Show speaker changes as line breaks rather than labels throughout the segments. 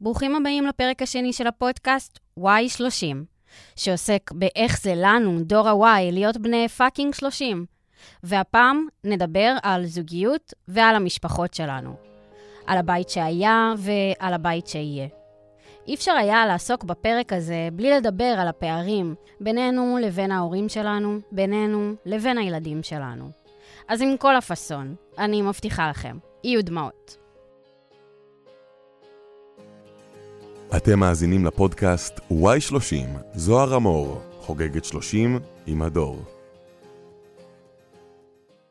ברוכים הבאים לפרק השני של הפודקאסט Y30, שעוסק באיך זה לנו, דור ה-Y, להיות בני fucking 30. והפעם נדבר על זוגיות ועל המשפחות שלנו. על הבית שהיה ועל הבית שיהיה. אי אפשר היה לעסוק בפרק הזה בלי לדבר על הפערים בינינו לבין ההורים שלנו, בינינו לבין הילדים שלנו. אז עם כל הפאסון, אני מבטיחה לכם, יהיו דמעות.
אתם מאזינים לפודקאסט Y30, זוהר אמור, חוגגת 30 עם הדור.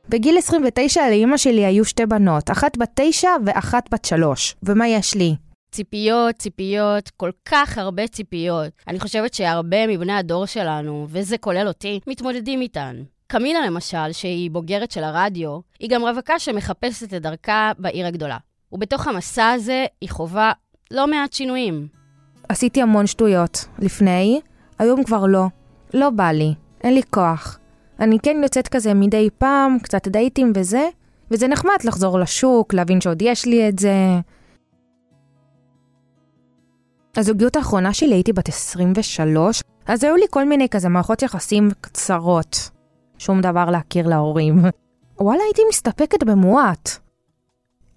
בגיל 29 לאימא שלי היו שתי בנות, אחת בת תשע ואחת בת שלוש. ומה יש לי?
ציפיות, ציפיות, כל כך הרבה ציפיות. אני חושבת שהרבה מבני הדור שלנו, וזה כולל אותי, מתמודדים איתן. קמילה למשל, שהיא בוגרת של הרדיו, היא גם רווקה שמחפשת את דרכה בעיר הגדולה. ובתוך המסע הזה היא חווה לא מעט שינויים.
עשיתי המון שטויות. לפני, היום כבר לא. לא בא לי, אין לי כוח. אני כן יוצאת כזה מדי פעם, קצת דייטים וזה, וזה נחמד לחזור לשוק, להבין שעוד יש לי את זה. הזוגיות האחרונה שלי הייתי בת 23, אז היו לי כל מיני כזה מערכות יחסים קצרות. שום דבר להכיר להורים. וואלה, הייתי מסתפקת במועט.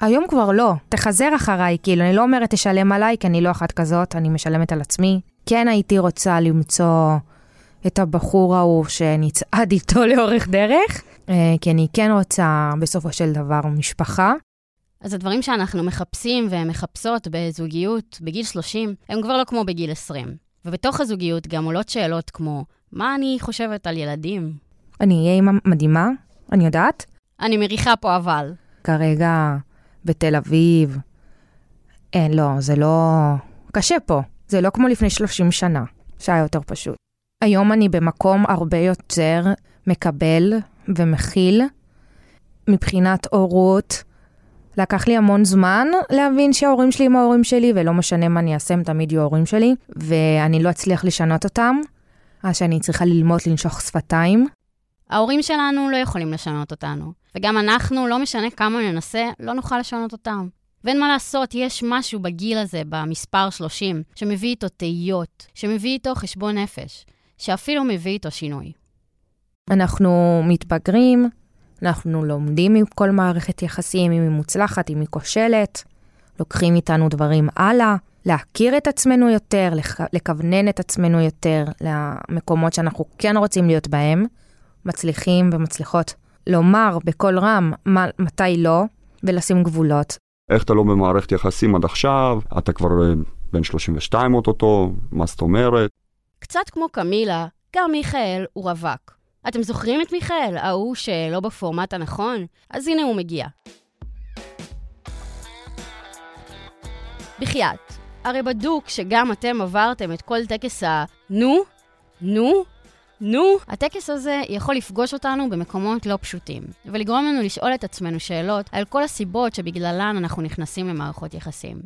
היום כבר לא. תחזר אחריי, כאילו, אני לא אומרת תשלם עליי, כי אני לא אחת כזאת, אני משלמת על עצמי. כן הייתי רוצה למצוא את הבחור ההוא שנצעד איתו לאורך דרך, אה, כי אני כן רוצה בסופו של דבר משפחה.
אז הדברים שאנחנו מחפשים ומחפשות בזוגיות בגיל 30, הם כבר לא כמו בגיל 20. ובתוך הזוגיות גם עולות שאלות כמו, מה אני חושבת על ילדים?
אני אהיה אימא מדהימה, אני יודעת.
אני מריחה פה אבל.
כרגע בתל אביב. אין, לא, זה לא... קשה פה. זה לא כמו לפני 30 שנה, שהיה יותר פשוט. היום אני במקום הרבה יותר מקבל ומכיל מבחינת הורות. לקח לי המון זמן להבין שההורים שלי הם ההורים שלי, ולא משנה מה אני אעשה, הם תמיד יהיו ההורים שלי, ואני לא אצליח לשנות אותם, אז שאני צריכה ללמוד לנשוך שפתיים.
ההורים שלנו לא יכולים לשנות אותנו, וגם אנחנו, לא משנה כמה ננסה, לא נוכל לשנות אותם. ואין מה לעשות, יש משהו בגיל הזה, במספר 30, שמביא איתו תהיות, שמביא איתו חשבון נפש, שאפילו מביא איתו שינוי.
אנחנו מתבגרים, אנחנו לומדים מכל מערכת יחסים, אם היא מוצלחת, אם היא כושלת, לוקחים איתנו דברים הלאה, להכיר את עצמנו יותר, לכוונן את עצמנו יותר למקומות שאנחנו כן רוצים להיות בהם, מצליחים ומצליחות לומר בקול רם מה, מתי לא, ולשים גבולות.
איך אתה לא במערכת יחסים עד עכשיו, אתה כבר אה, בן 32 אוטוטו, מה זאת אומרת?
קצת כמו קמילה, גם מיכאל הוא רווק. אתם זוכרים את מיכאל, ההוא שלא בפורמט הנכון? אז הנה הוא מגיע. בחייאת, הרי בדוק שגם אתם עברתם את כל טקס ה... נו? נו? נו? הטקס הזה יכול לפגוש אותנו במקומות לא פשוטים, ולגרום לנו לשאול את עצמנו שאלות על כל הסיבות שבגללן אנחנו נכנסים למערכות יחסים.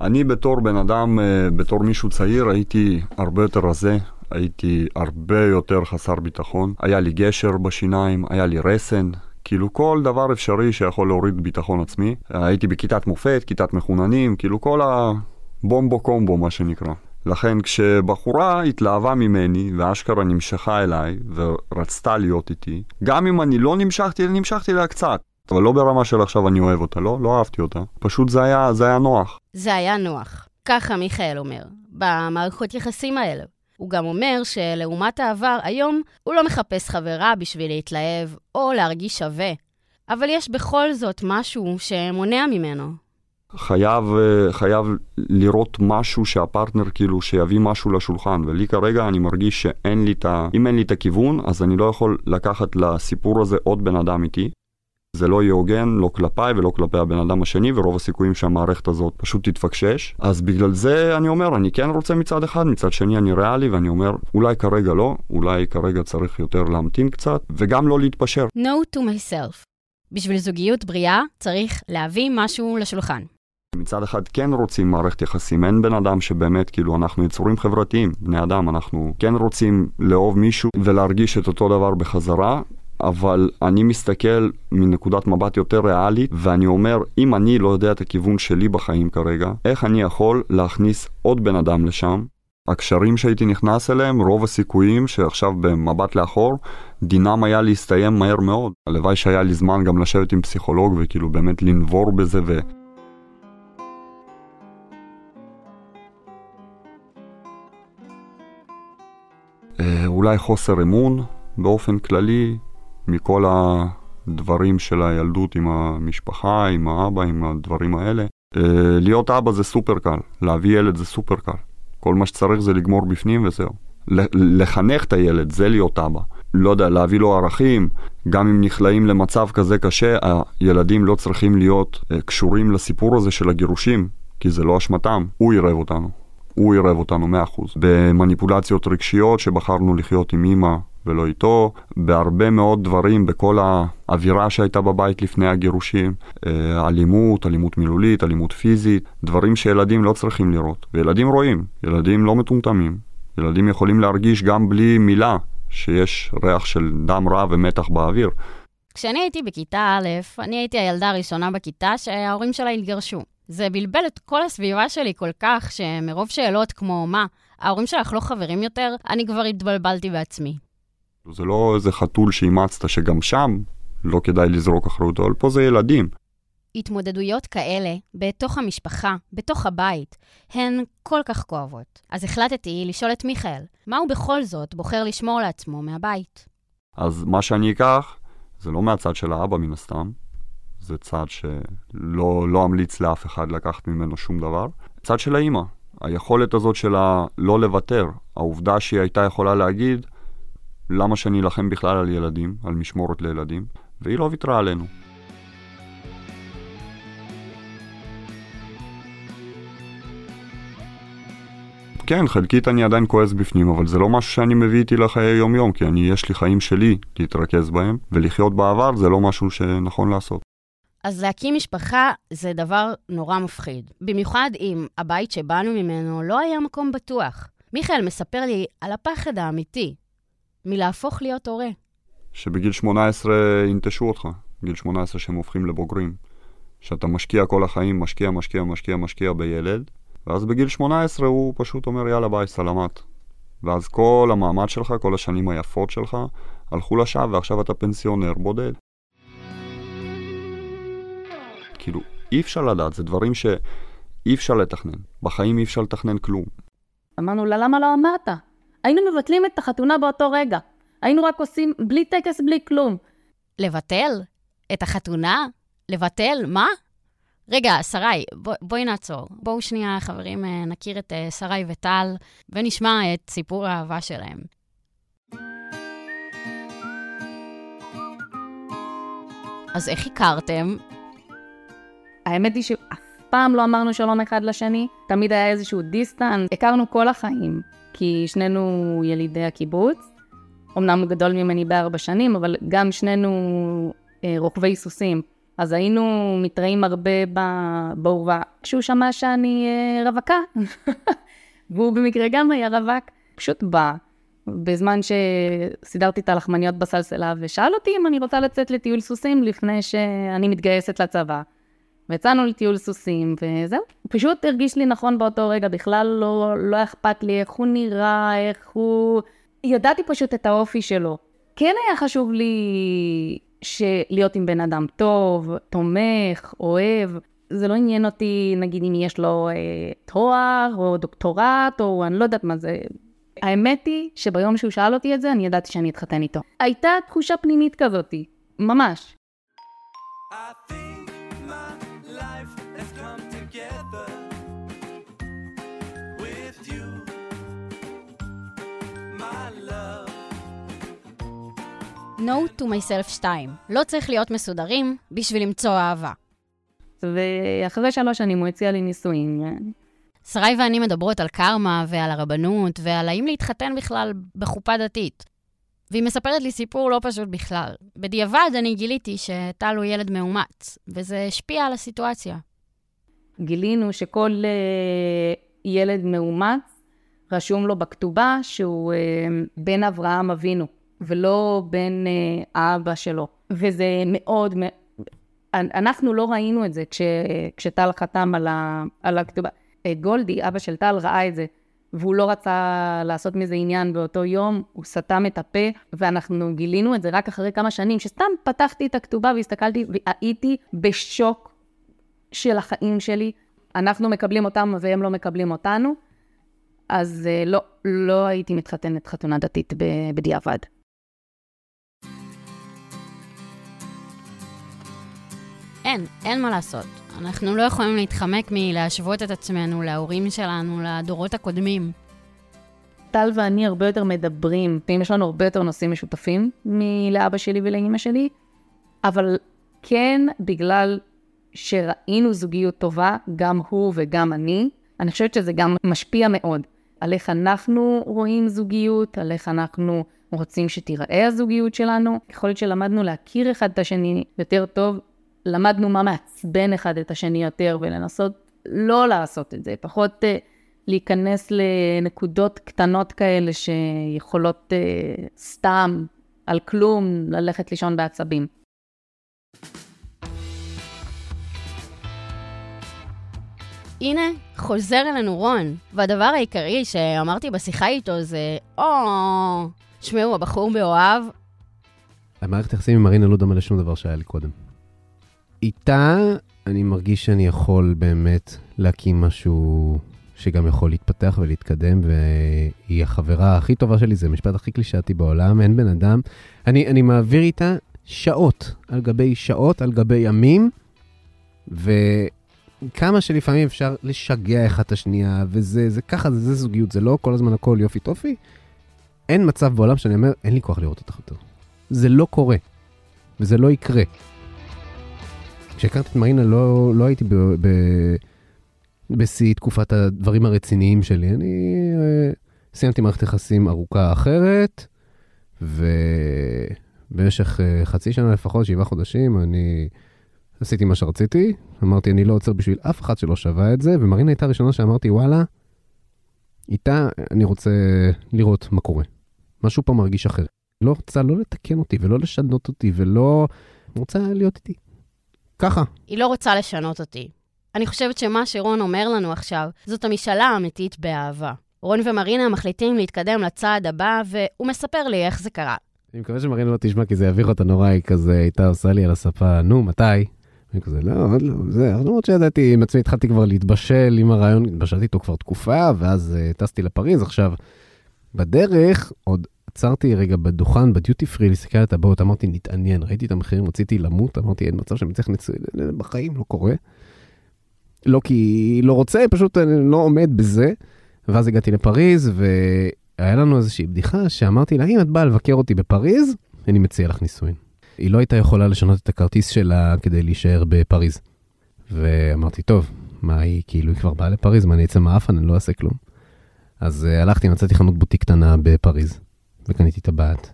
אני בתור בן אדם, אה, בתור מישהו צעיר, הייתי הרבה יותר רזה, הייתי הרבה יותר חסר ביטחון. היה לי גשר בשיניים, היה לי רסן, כאילו כל דבר אפשרי שיכול להוריד ביטחון עצמי. הייתי בכיתת מופת, כיתת מחוננים, כאילו כל הבומבו קומבו מה שנקרא. לכן כשבחורה התלהבה ממני ואשכרה נמשכה אליי ורצתה להיות איתי, גם אם אני לא נמשכתי, נמשכתי אליה קצת. אבל לא ברמה של עכשיו אני אוהב אותה, לא, לא אהבתי אותה. פשוט זה היה, זה היה נוח.
זה היה נוח. ככה מיכאל אומר, במערכות יחסים האלה. הוא גם אומר שלעומת העבר, היום הוא לא מחפש חברה בשביל להתלהב או להרגיש שווה. אבל יש בכל זאת משהו שמונע ממנו.
חייב, אה, חייב לראות משהו שהפרטנר כאילו שיביא משהו לשולחן ולי כרגע אני מרגיש שאין לי את ה... אם אין לי את הכיוון אז אני לא יכול לקחת לסיפור הזה עוד בן אדם איתי זה לא יהיה הוגן, לא כלפיי ולא כלפי הבן אדם השני, ורוב הסיכויים שהמערכת הזאת פשוט תתפקשש. אז בגלל זה אני אומר, אני כן רוצה מצד אחד, מצד שני אני ריאלי, ואני אומר, אולי כרגע לא, אולי כרגע צריך יותר להמתין קצת, וגם לא להתפשר.
No to myself. בשביל זוגיות בריאה צריך להביא משהו לשולחן.
מצד אחד כן רוצים מערכת יחסים, אין בן אדם שבאמת, כאילו, אנחנו יצורים חברתיים, בני אדם, אנחנו כן רוצים לאהוב מישהו ולהרגיש את אותו דבר בחזרה, אבל אני מסתכל מנקודת מבט יותר ריאלית, ואני אומר, אם אני לא יודע את הכיוון שלי בחיים כרגע, איך אני יכול להכניס עוד בן אדם לשם? הקשרים שהייתי נכנס אליהם, רוב הסיכויים שעכשיו במבט לאחור, דינם היה להסתיים מהר מאוד. הלוואי שהיה לי זמן גם לשבת עם פסיכולוג וכאילו באמת לנבור בזה ו... אולי חוסר אמון באופן כללי מכל הדברים של הילדות עם המשפחה, עם האבא, עם הדברים האלה. אה, להיות אבא זה סופר קל, להביא ילד זה סופר קל. כל מה שצריך זה לגמור בפנים וזהו. לחנך את הילד, זה להיות אבא. לא יודע, להביא לו ערכים, גם אם נכלאים למצב כזה קשה, הילדים לא צריכים להיות אה, קשורים לסיפור הזה של הגירושים, כי זה לא אשמתם, הוא עירב אותנו. הוא עירב אותנו 100%. במניפולציות רגשיות שבחרנו לחיות עם אימא ולא איתו, בהרבה מאוד דברים, בכל האווירה שהייתה בבית לפני הגירושים, אה, אלימות, אלימות מילולית, אלימות פיזית, דברים שילדים לא צריכים לראות. וילדים רואים, ילדים לא מטומטמים. ילדים יכולים להרגיש גם בלי מילה שיש ריח של דם רע ומתח באוויר.
כשאני הייתי בכיתה א', אני הייתי הילדה הראשונה בכיתה שההורים שלה התגרשו. זה בלבל את כל הסביבה שלי כל כך, שמרוב שאלות כמו, מה, ההורים שלך לא חברים יותר, אני כבר התבלבלתי בעצמי.
זה לא איזה חתול שאימצת שגם שם לא כדאי לזרוק אחריות, אבל פה זה ילדים.
התמודדויות כאלה, בתוך המשפחה, בתוך הבית, הן כל כך כואבות. אז החלטתי לשאול את מיכאל, מה הוא בכל זאת בוחר לשמור לעצמו מהבית?
אז מה שאני אקח, זה לא מהצד של האבא מן הסתם, זה צד שלא לא אמליץ לאף אחד לקחת ממנו שום דבר. צד של האימא, היכולת הזאת שלה לא לוותר, העובדה שהיא הייתה יכולה להגיד, למה שאני אלחם בכלל על ילדים, על משמורת לילדים, והיא לא ויתרה עלינו. כן, חלקית אני עדיין כועס בפנים, אבל זה לא משהו שאני מביא איתי לחיי יום-יום, כי אני, יש לי חיים שלי להתרכז בהם, ולחיות בעבר זה לא משהו שנכון לעשות.
אז להקים משפחה זה דבר נורא מפחיד. במיוחד אם הבית שבאנו ממנו לא היה מקום בטוח. מיכאל מספר לי על הפחד האמיתי מלהפוך להיות הורה.
שבגיל 18 ינטשו אותך, גיל 18 שהם הופכים לבוגרים. שאתה משקיע כל החיים, משקיע, משקיע, משקיע, משקיע בילד, ואז בגיל 18 הוא פשוט אומר יאללה ביי, סלמת. ואז כל המעמד שלך, כל השנים היפות שלך, הלכו לשווא ועכשיו אתה פנסיונר בודד. כאילו, אי אפשר לדעת, זה דברים שאי אפשר לתכנן. בחיים אי אפשר לתכנן כלום.
אמרנו לה, למה לא אמרת? היינו מבטלים את החתונה באותו רגע. היינו רק עושים בלי טקס, בלי כלום.
לבטל? את החתונה? לבטל? מה? רגע, שרי, בוא, בואי נעצור. בואו שנייה, חברים, אה, נכיר את uh, שרי וטל, ונשמע את סיפור האהבה שלהם. אז איך הכרתם?
האמת היא שאף פעם לא אמרנו שלום אחד לשני, תמיד היה איזשהו דיסטנס. הכרנו כל החיים, כי שנינו ילידי הקיבוץ. אמנם הוא גדול ממני בארבע שנים, אבל גם שנינו אה, רוכבי סוסים. אז היינו מתראים הרבה בעורבה. כשהוא שמע שאני אה, רווקה, והוא במקרה גם היה רווק, פשוט בא, בזמן שסידרתי את הלחמניות בסלסלה, ושאל אותי אם אני רוצה לצאת לטיול סוסים לפני שאני מתגייסת לצבא. ויצאנו לטיול סוסים, וזהו. פשוט הרגיש לי נכון באותו רגע, בכלל לא, לא אכפת לי איך הוא נראה, איך הוא... ידעתי פשוט את האופי שלו. כן היה חשוב לי להיות עם בן אדם טוב, תומך, אוהב. זה לא עניין אותי, נגיד, אם יש לו אה, תואר, או דוקטורט, או אני לא יודעת מה זה. האמת היא שביום שהוא שאל אותי את זה, אני ידעתי שאני אתחתן איתו. הייתה תחושה פנימית כזאתי, ממש.
No to myself 2. לא צריך להיות מסודרים בשביל למצוא אהבה.
ואחרי שלוש שנים הוא הציע לי נישואים.
שרי ואני מדברות על קרמה ועל הרבנות ועל האם להתחתן בכלל בחופה דתית. והיא מספרת לי סיפור לא פשוט בכלל. בדיעבד אני גיליתי שטל הוא ילד מאומץ, וזה השפיע על הסיטואציה.
גילינו שכל uh, ילד מאומץ, רשום לו בכתובה שהוא uh, בן אברהם אבינו. ולא בין אה, האבא שלו. וזה מאוד, אנחנו לא ראינו את זה כש, כשטל חתם על, ה, על הכתובה. אה, גולדי, אבא של טל, ראה את זה, והוא לא רצה לעשות מזה עניין באותו יום, הוא סתם את הפה, ואנחנו גילינו את זה רק אחרי כמה שנים, שסתם פתחתי את הכתובה והסתכלתי, והייתי בשוק של החיים שלי. אנחנו מקבלים אותם והם לא מקבלים אותנו, אז אה, לא, לא הייתי מתחתנת חתונה דתית בדיעבד.
אין, אין מה לעשות. אנחנו לא יכולים להתחמק מלהשוות את עצמנו להורים שלנו, לדורות הקודמים.
טל ואני הרבה יותר מדברים, יש לנו הרבה יותר נושאים משותפים מלאבא שלי ולאימא שלי, אבל כן, בגלל שראינו זוגיות טובה, גם הוא וגם אני, אני חושבת שזה גם משפיע מאוד על איך אנחנו רואים זוגיות, על איך אנחנו רוצים שתיראה הזוגיות שלנו. יכול להיות שלמדנו להכיר אחד את השני יותר טוב, למדנו מה מעצבן אחד את השני יותר, ולנסות לא לעשות את זה, פחות uh, להיכנס לנקודות קטנות כאלה שיכולות uh, סתם, על כלום, ללכת לישון בעצבים.
הנה, חוזר אלינו רון, והדבר העיקרי שאמרתי בשיחה איתו זה, או, תשמעו, הבחור מאוהב.
המערכת היחסים עם מרינה לא דומה לשום דבר שהיה לי קודם. איתה אני מרגיש שאני יכול באמת להקים משהו שגם יכול להתפתח ולהתקדם, והיא החברה הכי טובה שלי, זה המשפט הכי קלישאתי בעולם, אין בן אדם. אני, אני מעביר איתה שעות על גבי שעות, על גבי ימים, וכמה שלפעמים אפשר לשגע אחד את השנייה, וזה זה ככה, זה, זה זוגיות, זה לא כל הזמן הכל יופי טופי. אין מצב בעולם שאני אומר, אין לי כוח לראות אותך יותר. זה לא קורה, וזה לא יקרה. כשהכרתי את מרינה לא, לא הייתי בשיא תקופת הדברים הרציניים שלי. אני uh, סיימתי מערכת יחסים ארוכה אחרת, ובמשך uh, חצי שנה לפחות, שבעה חודשים, אני עשיתי מה שרציתי. אמרתי, אני לא עוצר בשביל אף אחד שלא שווה את זה, ומרינה הייתה הראשונה שאמרתי, וואלה, איתה אני רוצה לראות מה קורה. משהו פה מרגיש אחר. לא רוצה לא לתקן אותי ולא לשנות אותי ולא... רוצה להיות איתי. ככה.
היא לא רוצה לשנות אותי. אני חושבת שמה שרון אומר לנו עכשיו, זאת המשאלה האמיתית באהבה. רון ומרינה מחליטים להתקדם לצעד הבא, והוא מספר לי איך זה קרה.
אני מקווה שמרינה לא תשמע, כי זה יביך אותה נורא, היא כזה הייתה עושה לי על הספה, נו, מתי? אני כזה, לא, עוד לא, זה, למרות שידעתי עם עצמי, התחלתי כבר להתבשל עם הרעיון, התבשלתי איתו כבר תקופה, ואז uh, טסתי לפריז. עכשיו, בדרך, עוד עצרתי רגע בדוכן, בדיוטי פרי, להסתכל על הטבעות, אמרתי, נתעניין, ראיתי את המחירים, רציתי למות, אמרתי, אין מצב שאני צריך לצ... בחיים, לא קורה. לא כי לא רוצה, פשוט אני לא עומד בזה. ואז הגעתי לפריז, והיה לנו איזושהי בדיחה שאמרתי לה, אם את באה לבקר אותי בפריז, אני מציע לך נישואין. היא לא הייתה יכולה לשנות את הכרטיס שלה כדי להישאר בפריז. ואמרתי, טוב, מה היא, כאילו, היא כבר באה לפריז, מה אני אצא מהאפן, אני לא אעשה כלום. אז uh, הלכתי, מצאתי חנות בוטיק קטנה בפריז. וקניתי טבעת.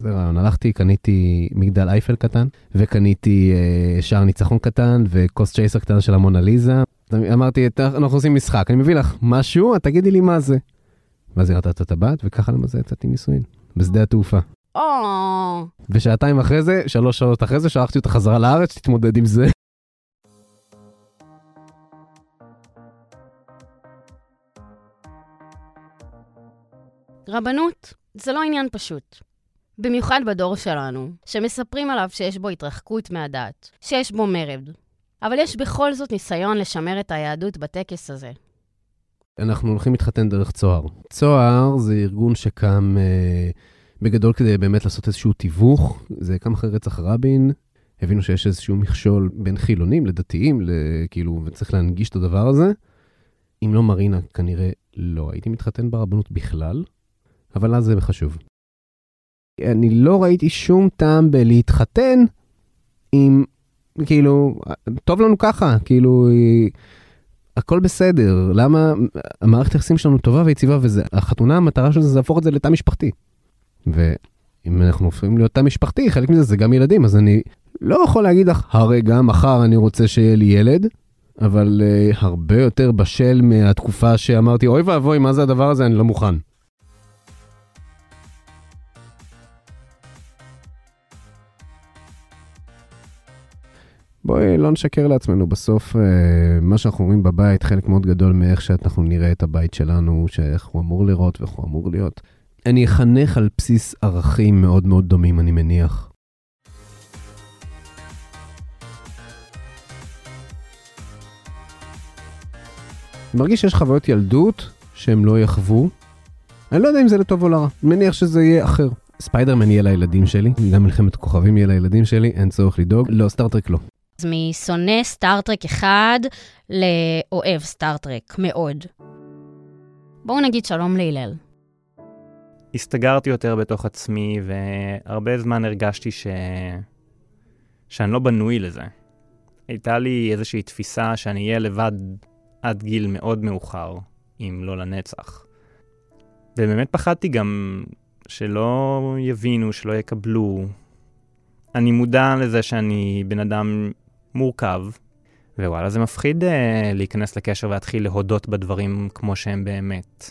זה רעיון, הלכתי, קניתי מגדל אייפל קטן, וקניתי אה, שער ניצחון קטן, וכוס צ'ייסר קטן של המונליזה. אמרתי, אנחנו עושים משחק, אני מביא לך משהו, את תגידי לי מה זה. ואז הראתה את הטבעת, וככה למעשה יצאתי נישואין, בשדה התעופה. ושעתיים אחרי זה, שלוש שעות אחרי זה, שלחתי אותה חזרה לארץ, תתמודד עם זה.
רבנות זה לא עניין פשוט. במיוחד בדור שלנו, שמספרים עליו שיש בו התרחקות מהדת, שיש בו מרד. אבל יש בכל זאת ניסיון לשמר את היהדות בטקס הזה.
אנחנו הולכים להתחתן דרך צוהר. צוהר זה ארגון שקם אה, בגדול כדי באמת לעשות איזשהו תיווך. זה קם אחרי רצח רבין, הבינו שיש איזשהו מכשול בין חילונים לדתיים, כאילו, וצריך להנגיש את הדבר הזה. אם לא מרינה, כנראה לא הייתי מתחתן ברבנות בכלל. אבל אז זה חשוב. אני לא ראיתי שום טעם בלהתחתן עם, כאילו, טוב לנו ככה, כאילו, הכל בסדר, למה המערכת היחסים שלנו טובה ויציבה וזה, החתונה, המטרה של זה זה להפוך את זה לתא משפחתי. ואם אנחנו הופכים להיות תא משפחתי, חלק מזה זה גם ילדים, אז אני לא יכול להגיד לך, הרגע, מחר אני רוצה שיהיה לי ילד, אבל uh, הרבה יותר בשל מהתקופה שאמרתי, אוי ואבוי, מה זה הדבר הזה, אני לא מוכן. בואי לא נשקר לעצמנו, בסוף אה, מה שאנחנו רואים בבית, חלק מאוד גדול מאיך שאנחנו נראה את הבית שלנו, שאיך הוא אמור לראות ואיך הוא אמור להיות. אני אחנך על בסיס ערכים מאוד מאוד דומים, אני מניח. אני מרגיש שיש חוויות ילדות שהם לא יחוו. אני לא יודע אם זה לטוב או לרע, מניח שזה יהיה אחר. ספיידרמן יהיה לילדים שלי, גם מלחמת הכוכבים יהיה לילדים שלי, אין צורך לדאוג. לא, סטארטרק לא.
אז משונא סטארטרק אחד לאוהב סטארטרק מאוד. בואו נגיד שלום להלל.
הסתגרתי יותר בתוך עצמי, והרבה זמן הרגשתי ש... שאני לא בנוי לזה. הייתה לי איזושהי תפיסה שאני אהיה לבד עד גיל מאוד מאוחר, אם לא לנצח. ובאמת פחדתי גם שלא יבינו, שלא יקבלו. אני מודע לזה שאני בן אדם מורכב, ווואלה, זה מפחיד uh, להיכנס לקשר ולהתחיל להודות בדברים כמו שהם באמת.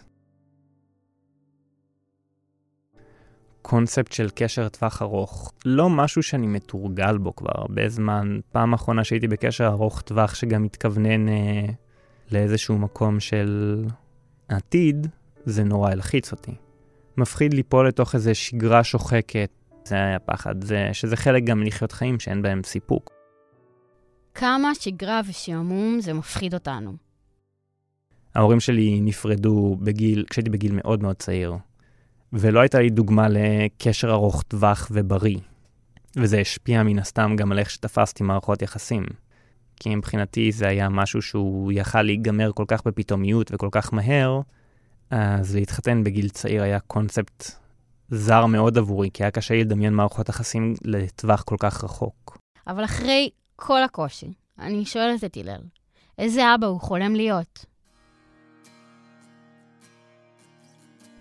קונספט של קשר טווח ארוך, לא משהו שאני מתורגל בו כבר הרבה זמן. פעם אחרונה שהייתי בקשר ארוך טווח שגם מתכוונן uh, לאיזשהו מקום של עתיד, זה נורא הלחיץ אותי. מפחיד ליפול לתוך איזו שגרה שוחקת, זה היה פחד, זה, שזה חלק גם מלחיות חיים שאין בהם סיפוק.
כמה שגרה ושעמום זה מפחיד אותנו.
ההורים שלי נפרדו בגיל, כשהייתי בגיל מאוד מאוד צעיר, ולא הייתה לי דוגמה לקשר ארוך טווח ובריא, וזה השפיע מן הסתם גם על איך שתפסתי מערכות יחסים. כי מבחינתי זה היה משהו שהוא יכל להיגמר כל כך בפתאומיות וכל כך מהר, אז להתחתן בגיל צעיר היה קונספט זר מאוד עבורי, כי היה קשה לי לדמיין מערכות יחסים לטווח כל כך רחוק.
אבל אחרי כל הקושי, אני שואלת את הלל, איזה אבא הוא חולם להיות?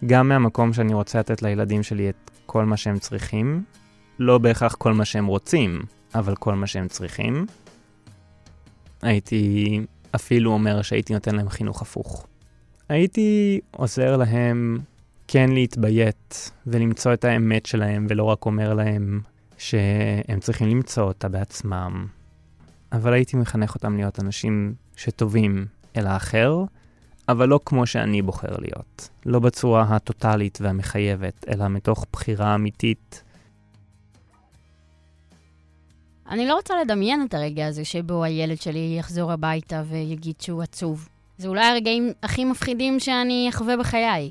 גם מהמקום שאני רוצה לתת לילדים שלי את כל מה שהם צריכים, לא בהכרח כל מה שהם רוצים, אבל כל מה שהם צריכים. הייתי אפילו אומר שהייתי נותן להם חינוך הפוך. הייתי עוזר להם כן להתביית ולמצוא את האמת שלהם, ולא רק אומר להם שהם צריכים למצוא אותה בעצמם. אבל הייתי מחנך אותם להיות אנשים שטובים אל האחר, אבל לא כמו שאני בוחר להיות. לא בצורה הטוטלית והמחייבת, אלא מתוך בחירה אמיתית.
אני לא רוצה לדמיין את הרגע הזה שבו הילד שלי יחזור הביתה ויגיד שהוא עצוב. זה אולי הרגעים הכי מפחידים שאני אחווה בחיי.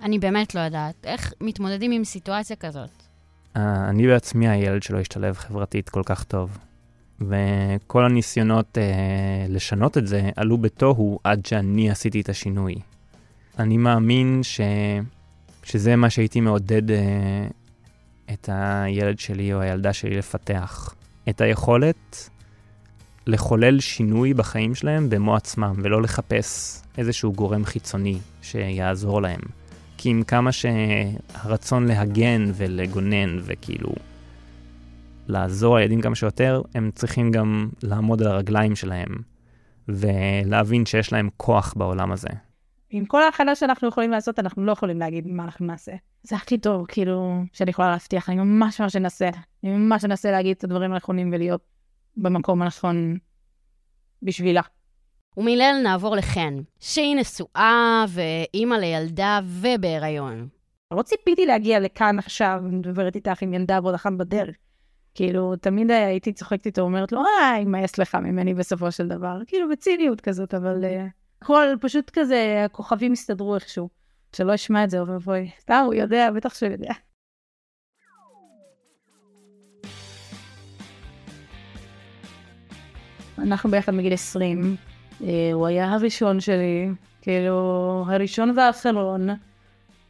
אני באמת לא יודעת איך מתמודדים עם סיטואציה כזאת.
Uh, אני בעצמי הילד שלא השתלב חברתית כל כך טוב. וכל הניסיונות uh, לשנות את זה עלו בתוהו עד שאני עשיתי את השינוי. אני מאמין ש... שזה מה שהייתי מעודד uh, את הילד שלי או הילדה שלי לפתח. את היכולת לחולל שינוי בחיים שלהם במו עצמם, ולא לחפש איזשהו גורם חיצוני שיעזור להם. כי עם כמה שהרצון להגן ולגונן וכאילו לעזור לילדים כמה שיותר, הם צריכים גם לעמוד על הרגליים שלהם ולהבין שיש להם כוח בעולם הזה.
עם כל ההכנה שאנחנו יכולים לעשות, אנחנו לא יכולים להגיד מה אנחנו נעשה. זה הכי טוב, כאילו, שאני יכולה להבטיח, אני ממש ממש אנסה. אני ממש אנסה להגיד את הדברים הנכונים ולהיות במקום הנכון בשבילה.
ומהלל נעבור לחן, שהיא נשואה ואימא לילדה ובהיריון.
לא ציפיתי להגיע לכאן עכשיו, מדברת איתך עם ילדה ועוד אחת בדרך. כאילו, תמיד הייתי צוחקת איתו, אומרת לו, אה, ימאס לך ממני בסופו של דבר. כאילו, בציניות כזאת, אבל uh, הכל פשוט כזה, הכוכבים הסתדרו איכשהו. שלא אשמע את זה, אוי ואבוי. סתם, הוא יודע, בטח שהוא יודע. אנחנו ביחד מגיל 20. אה, הוא היה הראשון שלי, כאילו, הראשון והאחרון.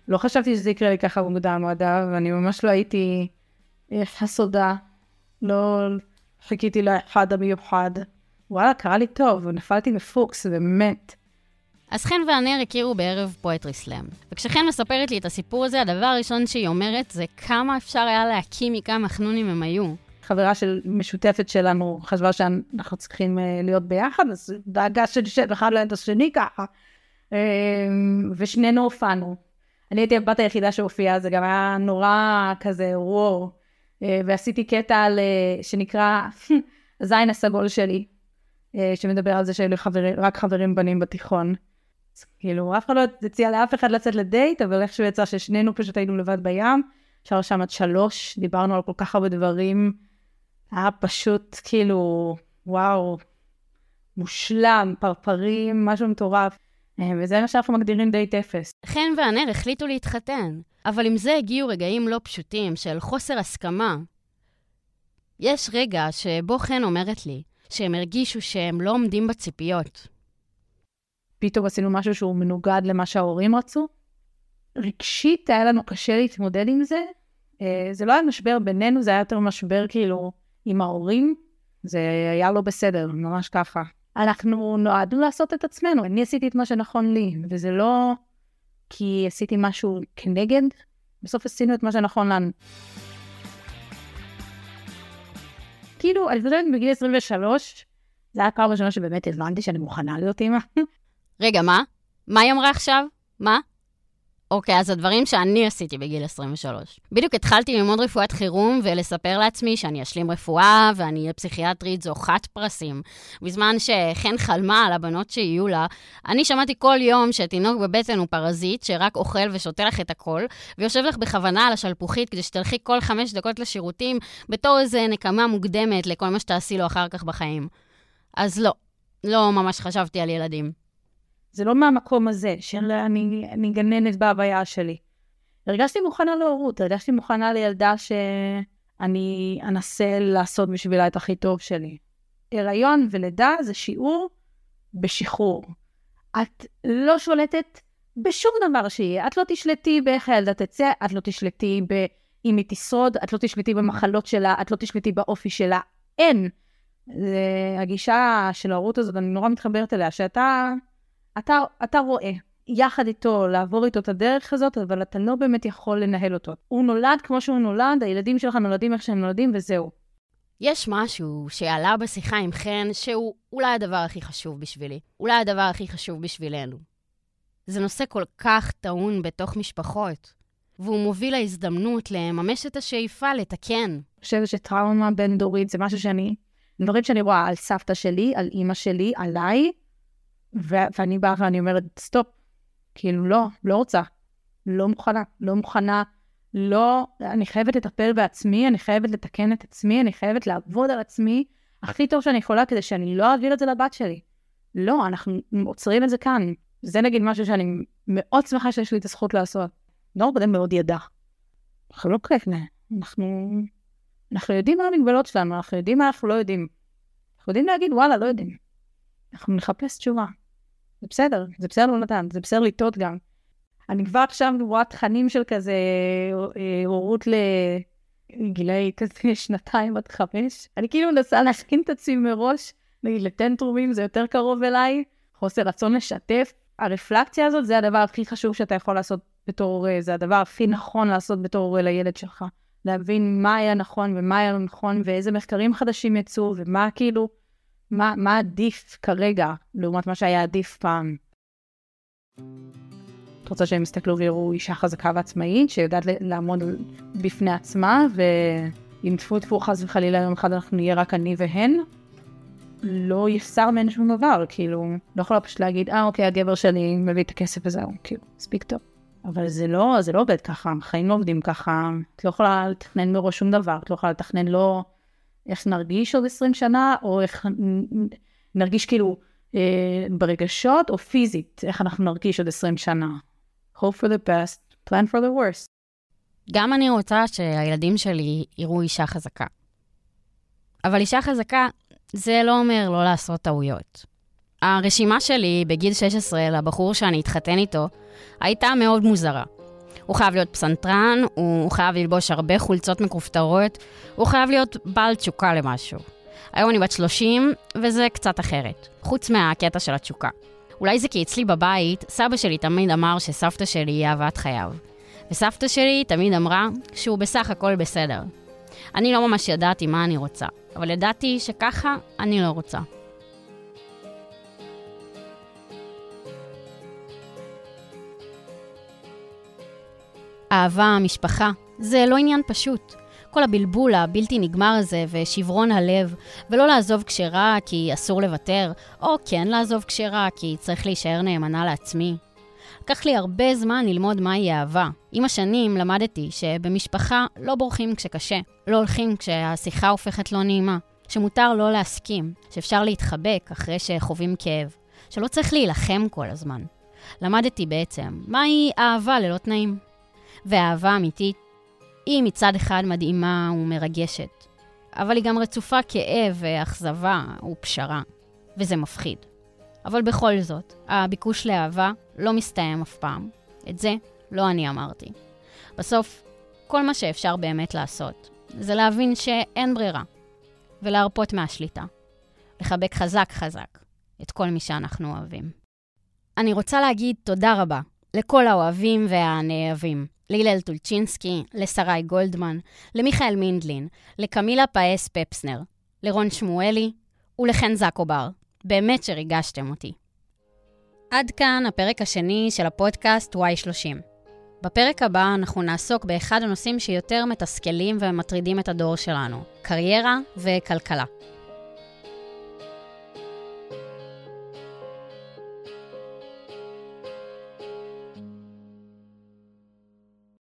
לא חשבתי שזה יקרה לי ככה מוקדם מדע, ואני ממש לא הייתי חסודה. לא חיכיתי לאחד המיוחד. וואלה, קרה לי טוב, נפלתי מפוקס, באמת.
אז חן והנר הכירו בערב פואטרי סלאם. וכשחן מספרת לי את הסיפור הזה, הדבר הראשון שהיא אומרת זה כמה אפשר היה להקים מכמה חנונים הם היו.
חברה של משותפת שלנו חשבה שאנחנו צריכים uh, להיות ביחד, אז דאגה שנשב אחד ליד השני ככה. Uh, ושנינו הופענו. אני הייתי הבת היחידה שהופיעה, זה גם היה נורא כזה וואו. Uh, ועשיתי קטע על, uh, שנקרא הזין הסגול שלי, אה, שמדבר על זה שהיו חברים, רק חברים בנים בתיכון. אז כאילו, אף אחד לא הציע לאף אחד לצאת לדייט, אבל איכשהו יצא ששנינו פשוט היינו לבד בים. אפשר שם עד שלוש, דיברנו על כל כך הרבה דברים. היה פשוט כאילו, וואו, מושלם, פרפרים, משהו מטורף. אה, וזה מה שאנחנו מגדירים דייט אפס.
חן והנר החליטו להתחתן, אבל עם זה הגיעו רגעים לא פשוטים של חוסר הסכמה. יש רגע שבו חן אומרת לי שהם הרגישו שהם לא עומדים בציפיות.
פתאום עשינו משהו שהוא מנוגד למה שההורים רצו. רגשית היה לנו קשה להתמודד עם זה. אה, זה לא היה משבר בינינו, זה היה יותר משבר כאילו עם ההורים. זה היה לא בסדר, ממש ככה. אנחנו נועדנו לעשות את עצמנו, אני עשיתי את מה שנכון לי, וזה לא כי עשיתי משהו כנגד, בסוף עשינו את מה שנכון לנו. כאילו, אני חושבת בגיל 23, זה היה הפעם הראשונה שבאמת הבנתי שאני מוכנה להיות אימא.
רגע, מה? מה היא אמרה עכשיו? מה? אוקיי, אז הדברים שאני עשיתי בגיל 23. בדיוק התחלתי ללמוד רפואת חירום ולספר לעצמי שאני אשלים רפואה ואני אהיה פסיכיאטרית זוכת פרסים. בזמן שחן חלמה על הבנות שיהיו לה, אני שמעתי כל יום שתינוק בבטן הוא פרזיט שרק אוכל ושותה לך את הכל, ויושב לך בכוונה על השלפוחית כדי שתלכי כל חמש דקות לשירותים, בתור איזה נקמה מוקדמת לכל מה שתעשי לו אחר כך בחיים. אז לא, לא ממש חשבתי על ילדים.
זה לא מהמקום הזה, של אני, אני גננת בהוויה שלי. הרגשתי מוכנה להורות, הרגשתי מוכנה לילדה שאני אנסה לעשות בשבילה את הכי טוב שלי. הריון ולידה זה שיעור בשחרור. את לא שולטת בשום דבר שיהיה. את לא תשלטי באיך הילדה תצא, את לא תשלטי באם היא תשרוד, את לא תשלטי במחלות שלה, את לא תשלטי באופי שלה. אין. זה הגישה של ההורות הזאת, אני נורא מתחברת אליה, שאתה אתה, אתה רואה יחד איתו, לעבור איתו את הדרך הזאת, אבל אתה לא באמת יכול לנהל אותו. הוא נולד כמו שהוא נולד, הילדים שלך נולדים איך שהם נולדים, וזהו.
יש משהו שעלה בשיחה עם חן, שהוא אולי הדבר הכי חשוב בשבילי. אולי הדבר הכי חשוב בשבילנו. זה נושא כל כך טעון בתוך משפחות, והוא מוביל להזדמנות לממש את השאיפה לתקן.
אני חושבת שטראומה בין-דורית זה משהו שאני, דברים שאני רואה על סבתא שלי, על אימא שלי, עליי, ו- ואני באה ואני אומרת, סטופ, כאילו, לא, לא רוצה, לא מוכנה, לא מוכנה, לא, אני חייבת לטפל בעצמי, אני חייבת לתקן את עצמי, אני חייבת לעבוד על עצמי הכי טוב שאני יכולה כדי שאני לא אעביר את זה לבת שלי. לא, אנחנו עוצרים את זה כאן. זה נגיד משהו שאני מאוד שמחה שיש לי את הזכות לעשות. לא הרבה מאוד ידע. אנחנו לא כאלה, אנחנו, אנחנו יודעים מה המגבלות שלנו, אנחנו יודעים מה אנחנו לא יודעים. אנחנו יודעים להגיד, וואלה, לא יודעים. אנחנו נחפש תשובה. זה בסדר, זה בסדר לא נתן, זה בסדר לטעות גם. אני כבר עכשיו רואה תכנים של כזה אה, הורות לגילאי כזה שנתיים עד חמש. אני כאילו מנסה להכין את עצמי מראש, נגיד לטנטרומים זה יותר קרוב אליי, חוסר רצון לשתף. הרפלקציה הזאת זה הדבר הכי חשוב שאתה יכול לעשות בתור הורה, זה הדבר הכי נכון לעשות בתור הורה לילד שלך. להבין מה היה נכון ומה היה לא נכון, ואיזה מחקרים חדשים יצאו, ומה כאילו... מה, מה עדיף כרגע לעומת מה שהיה עדיף פעם. את רוצה שהם יסתכלו ויראו אישה חזקה ועצמאית, שיודעת לעמוד בפני עצמה, ואם טפו טפו חס וחלילה יום אחד אנחנו נהיה רק אני והן, לא יחסר מהן שום דבר, כאילו, לא יכולה פשוט להגיד, אה אוקיי, הגבר שלי מביא את הכסף וזהו, כאילו, מספיק טוב. אבל זה לא, זה לא עובד ככה, החיים לא עובדים ככה, את לא יכולה לתכנן מראש שום דבר, את לא יכולה לתכנן לא איך נרגיש עוד 20 שנה, או איך נרגיש כאילו אה, ברגשות, או פיזית, איך אנחנו נרגיש עוד 20 שנה. hope for the best, plan for the worst.
גם אני רוצה שהילדים שלי יראו אישה חזקה. אבל אישה חזקה, זה לא אומר לא לעשות טעויות. הרשימה שלי בגיל 16 לבחור שאני אתחתן איתו הייתה מאוד מוזרה. הוא חייב להיות פסנתרן, הוא חייב ללבוש הרבה חולצות מכופתרות, הוא חייב להיות בעל תשוקה למשהו. היום אני בת 30, וזה קצת אחרת, חוץ מהקטע של התשוקה. אולי זה כי אצלי בבית, סבא שלי תמיד אמר שסבתא שלי היא אהבת חייו. וסבתא שלי תמיד אמרה שהוא בסך הכל בסדר. אני לא ממש ידעתי מה אני רוצה, אבל ידעתי שככה אני לא רוצה. אהבה, משפחה, זה לא עניין פשוט. כל הבלבול הבלתי נגמר הזה ושברון הלב, ולא לעזוב כשרע כי אסור לוותר, או כן לעזוב כשרע כי צריך להישאר נאמנה לעצמי. לקח לי הרבה זמן ללמוד מהי אהבה. עם השנים למדתי שבמשפחה לא בורחים כשקשה, לא הולכים כשהשיחה הופכת לא נעימה, שמותר לא להסכים, שאפשר להתחבק אחרי שחווים כאב, שלא צריך להילחם כל הזמן. למדתי בעצם מהי אהבה ללא תנאים. ואהבה אמיתית היא מצד אחד מדהימה ומרגשת, אבל היא גם רצופה כאב ואכזבה ופשרה, וזה מפחיד. אבל בכל זאת, הביקוש לאהבה לא מסתיים אף פעם. את זה לא אני אמרתי. בסוף, כל מה שאפשר באמת לעשות, זה להבין שאין ברירה, ולהרפות מהשליטה. לחבק חזק חזק את כל מי שאנחנו אוהבים. אני רוצה להגיד תודה רבה לכל האוהבים והנאהבים. להלל טולצ'ינסקי, לשרי גולדמן, למיכאל מינדלין, לקמילה פאס פפסנר, לרון שמואלי ולחן זקובר. באמת שריגשתם אותי. עד כאן הפרק השני של הפודקאסט Y30. בפרק הבא אנחנו נעסוק באחד הנושאים שיותר מתסכלים ומטרידים את הדור שלנו, קריירה וכלכלה.